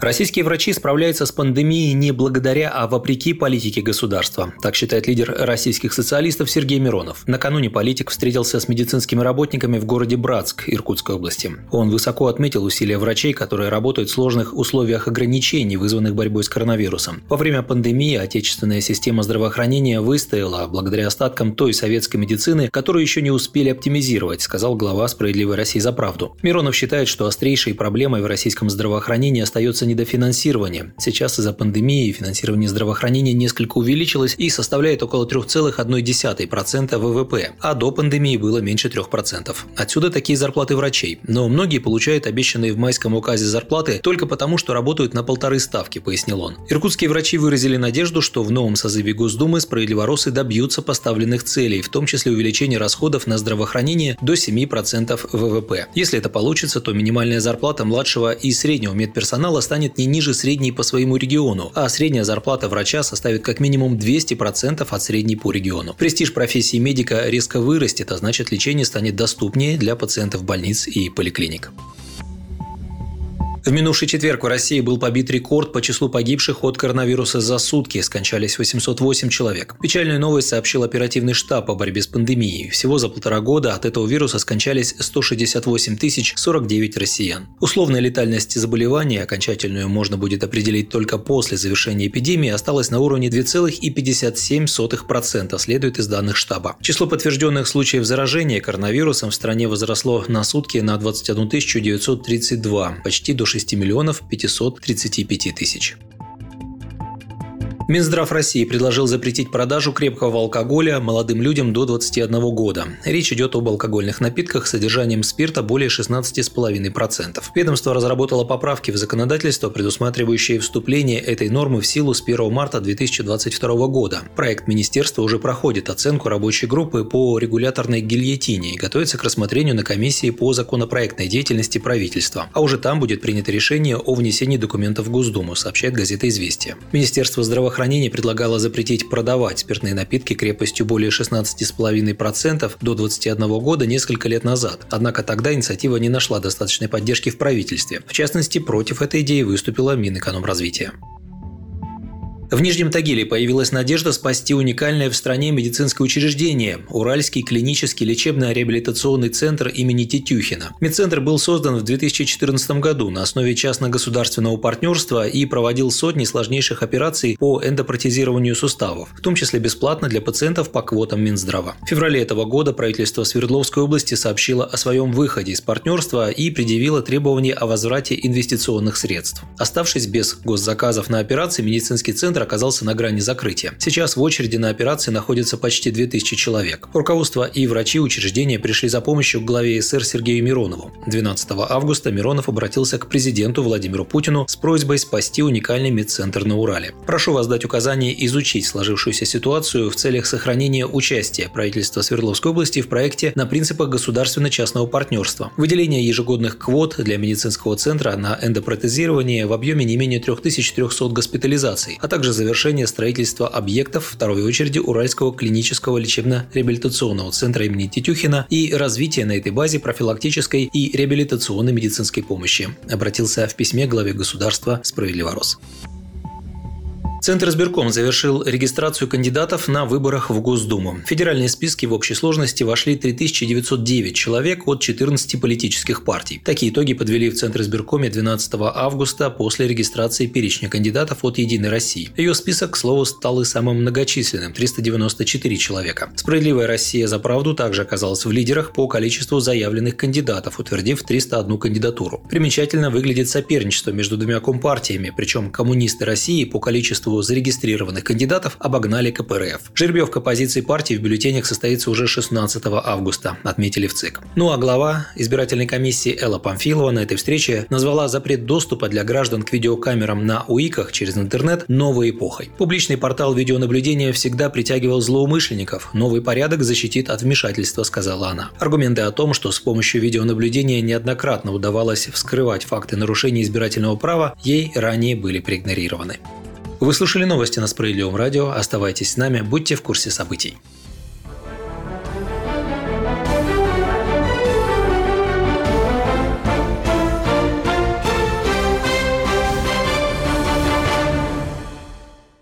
Российские врачи справляются с пандемией не благодаря, а вопреки политике государства. Так считает лидер российских социалистов Сергей Миронов. Накануне политик встретился с медицинскими работниками в городе Братск Иркутской области. Он высоко отметил усилия врачей, которые работают в сложных условиях ограничений, вызванных борьбой с коронавирусом. Во время пандемии отечественная система здравоохранения выстояла благодаря остаткам той советской медицины, которую еще не успели оптимизировать, сказал глава «Справедливой России за правду». Миронов считает, что острейшей проблемой в российском здравоохранении остается недофинансирования. Сейчас из-за пандемии финансирование здравоохранения несколько увеличилось и составляет около 3,1% ВВП, а до пандемии было меньше 3%. Отсюда такие зарплаты врачей. Но многие получают обещанные в майском указе зарплаты только потому, что работают на полторы ставки, пояснил он. Иркутские врачи выразили надежду, что в новом созыве Госдумы справедливоросы добьются поставленных целей, в том числе увеличения расходов на здравоохранение до 7% ВВП. Если это получится, то минимальная зарплата младшего и среднего медперсонала станет станет не ниже средней по своему региону, а средняя зарплата врача составит как минимум 200% от средней по региону. Престиж профессии медика резко вырастет, а значит лечение станет доступнее для пациентов больниц и поликлиник. В минувший четверг в России был побит рекорд по числу погибших от коронавируса за сутки. Скончались 808 человек. Печальную новость сообщил оперативный штаб по борьбе с пандемией. Всего за полтора года от этого вируса скончались 168 тысяч 49 россиян. Условная летальность заболевания, окончательную можно будет определить только после завершения эпидемии, осталась на уровне 2,57%, следует из данных штаба. Число подтвержденных случаев заражения коронавирусом в стране возросло на сутки на 21 932, почти до 6 миллионов 535 тысяч. Минздрав России предложил запретить продажу крепкого алкоголя молодым людям до 21 года. Речь идет об алкогольных напитках с содержанием спирта более 16,5%. Ведомство разработало поправки в законодательство, предусматривающие вступление этой нормы в силу с 1 марта 2022 года. Проект министерства уже проходит оценку рабочей группы по регуляторной гильотине и готовится к рассмотрению на комиссии по законопроектной деятельности правительства. А уже там будет принято решение о внесении документов в Госдуму, сообщает газета «Известия». Министерство здравоохранения здравоохранения предлагало запретить продавать спиртные напитки крепостью более 16,5% до 21 года несколько лет назад. Однако тогда инициатива не нашла достаточной поддержки в правительстве. В частности, против этой идеи выступила Минэкономразвития. В Нижнем Тагиле появилась надежда спасти уникальное в стране медицинское учреждение – Уральский клинический лечебно-реабилитационный центр имени Тетюхина. Медцентр был создан в 2014 году на основе частно-государственного партнерства и проводил сотни сложнейших операций по эндопротезированию суставов, в том числе бесплатно для пациентов по квотам Минздрава. В феврале этого года правительство Свердловской области сообщило о своем выходе из партнерства и предъявило требования о возврате инвестиционных средств. Оставшись без госзаказов на операции, медицинский центр центр оказался на грани закрытия. Сейчас в очереди на операции находится почти 2000 человек. Руководство и врачи учреждения пришли за помощью к главе СССР Сергею Миронову. 12 августа Миронов обратился к президенту Владимиру Путину с просьбой спасти уникальный медцентр на Урале. Прошу вас дать указание изучить сложившуюся ситуацию в целях сохранения участия правительства Свердловской области в проекте на принципах государственно-частного партнерства. Выделение ежегодных квот для медицинского центра на эндопротезирование в объеме не менее 3300 госпитализаций, а также также завершение строительства объектов второй очереди Уральского клинического лечебно-реабилитационного центра имени Тетюхина и развитие на этой базе профилактической и реабилитационной медицинской помощи, обратился в письме главе государства «Справедливорос». Центр избирком завершил регистрацию кандидатов на выборах в Госдуму. В федеральные списки в общей сложности вошли 3909 человек от 14 политических партий. Такие итоги подвели в Центр избиркоме 12 августа после регистрации перечня кандидатов от «Единой России». Ее список, к слову, стал и самым многочисленным – 394 человека. «Справедливая Россия за правду» также оказалась в лидерах по количеству заявленных кандидатов, утвердив 301 кандидатуру. Примечательно выглядит соперничество между двумя компартиями, причем коммунисты России по количеству количеству зарегистрированных кандидатов обогнали КПРФ. Жеребьевка позиций партии в бюллетенях состоится уже 16 августа, отметили в ЦИК. Ну а глава избирательной комиссии Элла Памфилова на этой встрече назвала запрет доступа для граждан к видеокамерам на УИКах через интернет новой эпохой. Публичный портал видеонаблюдения всегда притягивал злоумышленников. Новый порядок защитит от вмешательства, сказала она. Аргументы о том, что с помощью видеонаблюдения неоднократно удавалось вскрывать факты нарушения избирательного права, ей ранее были проигнорированы. Вы слушали новости на Справедливом радио. Оставайтесь с нами, будьте в курсе событий.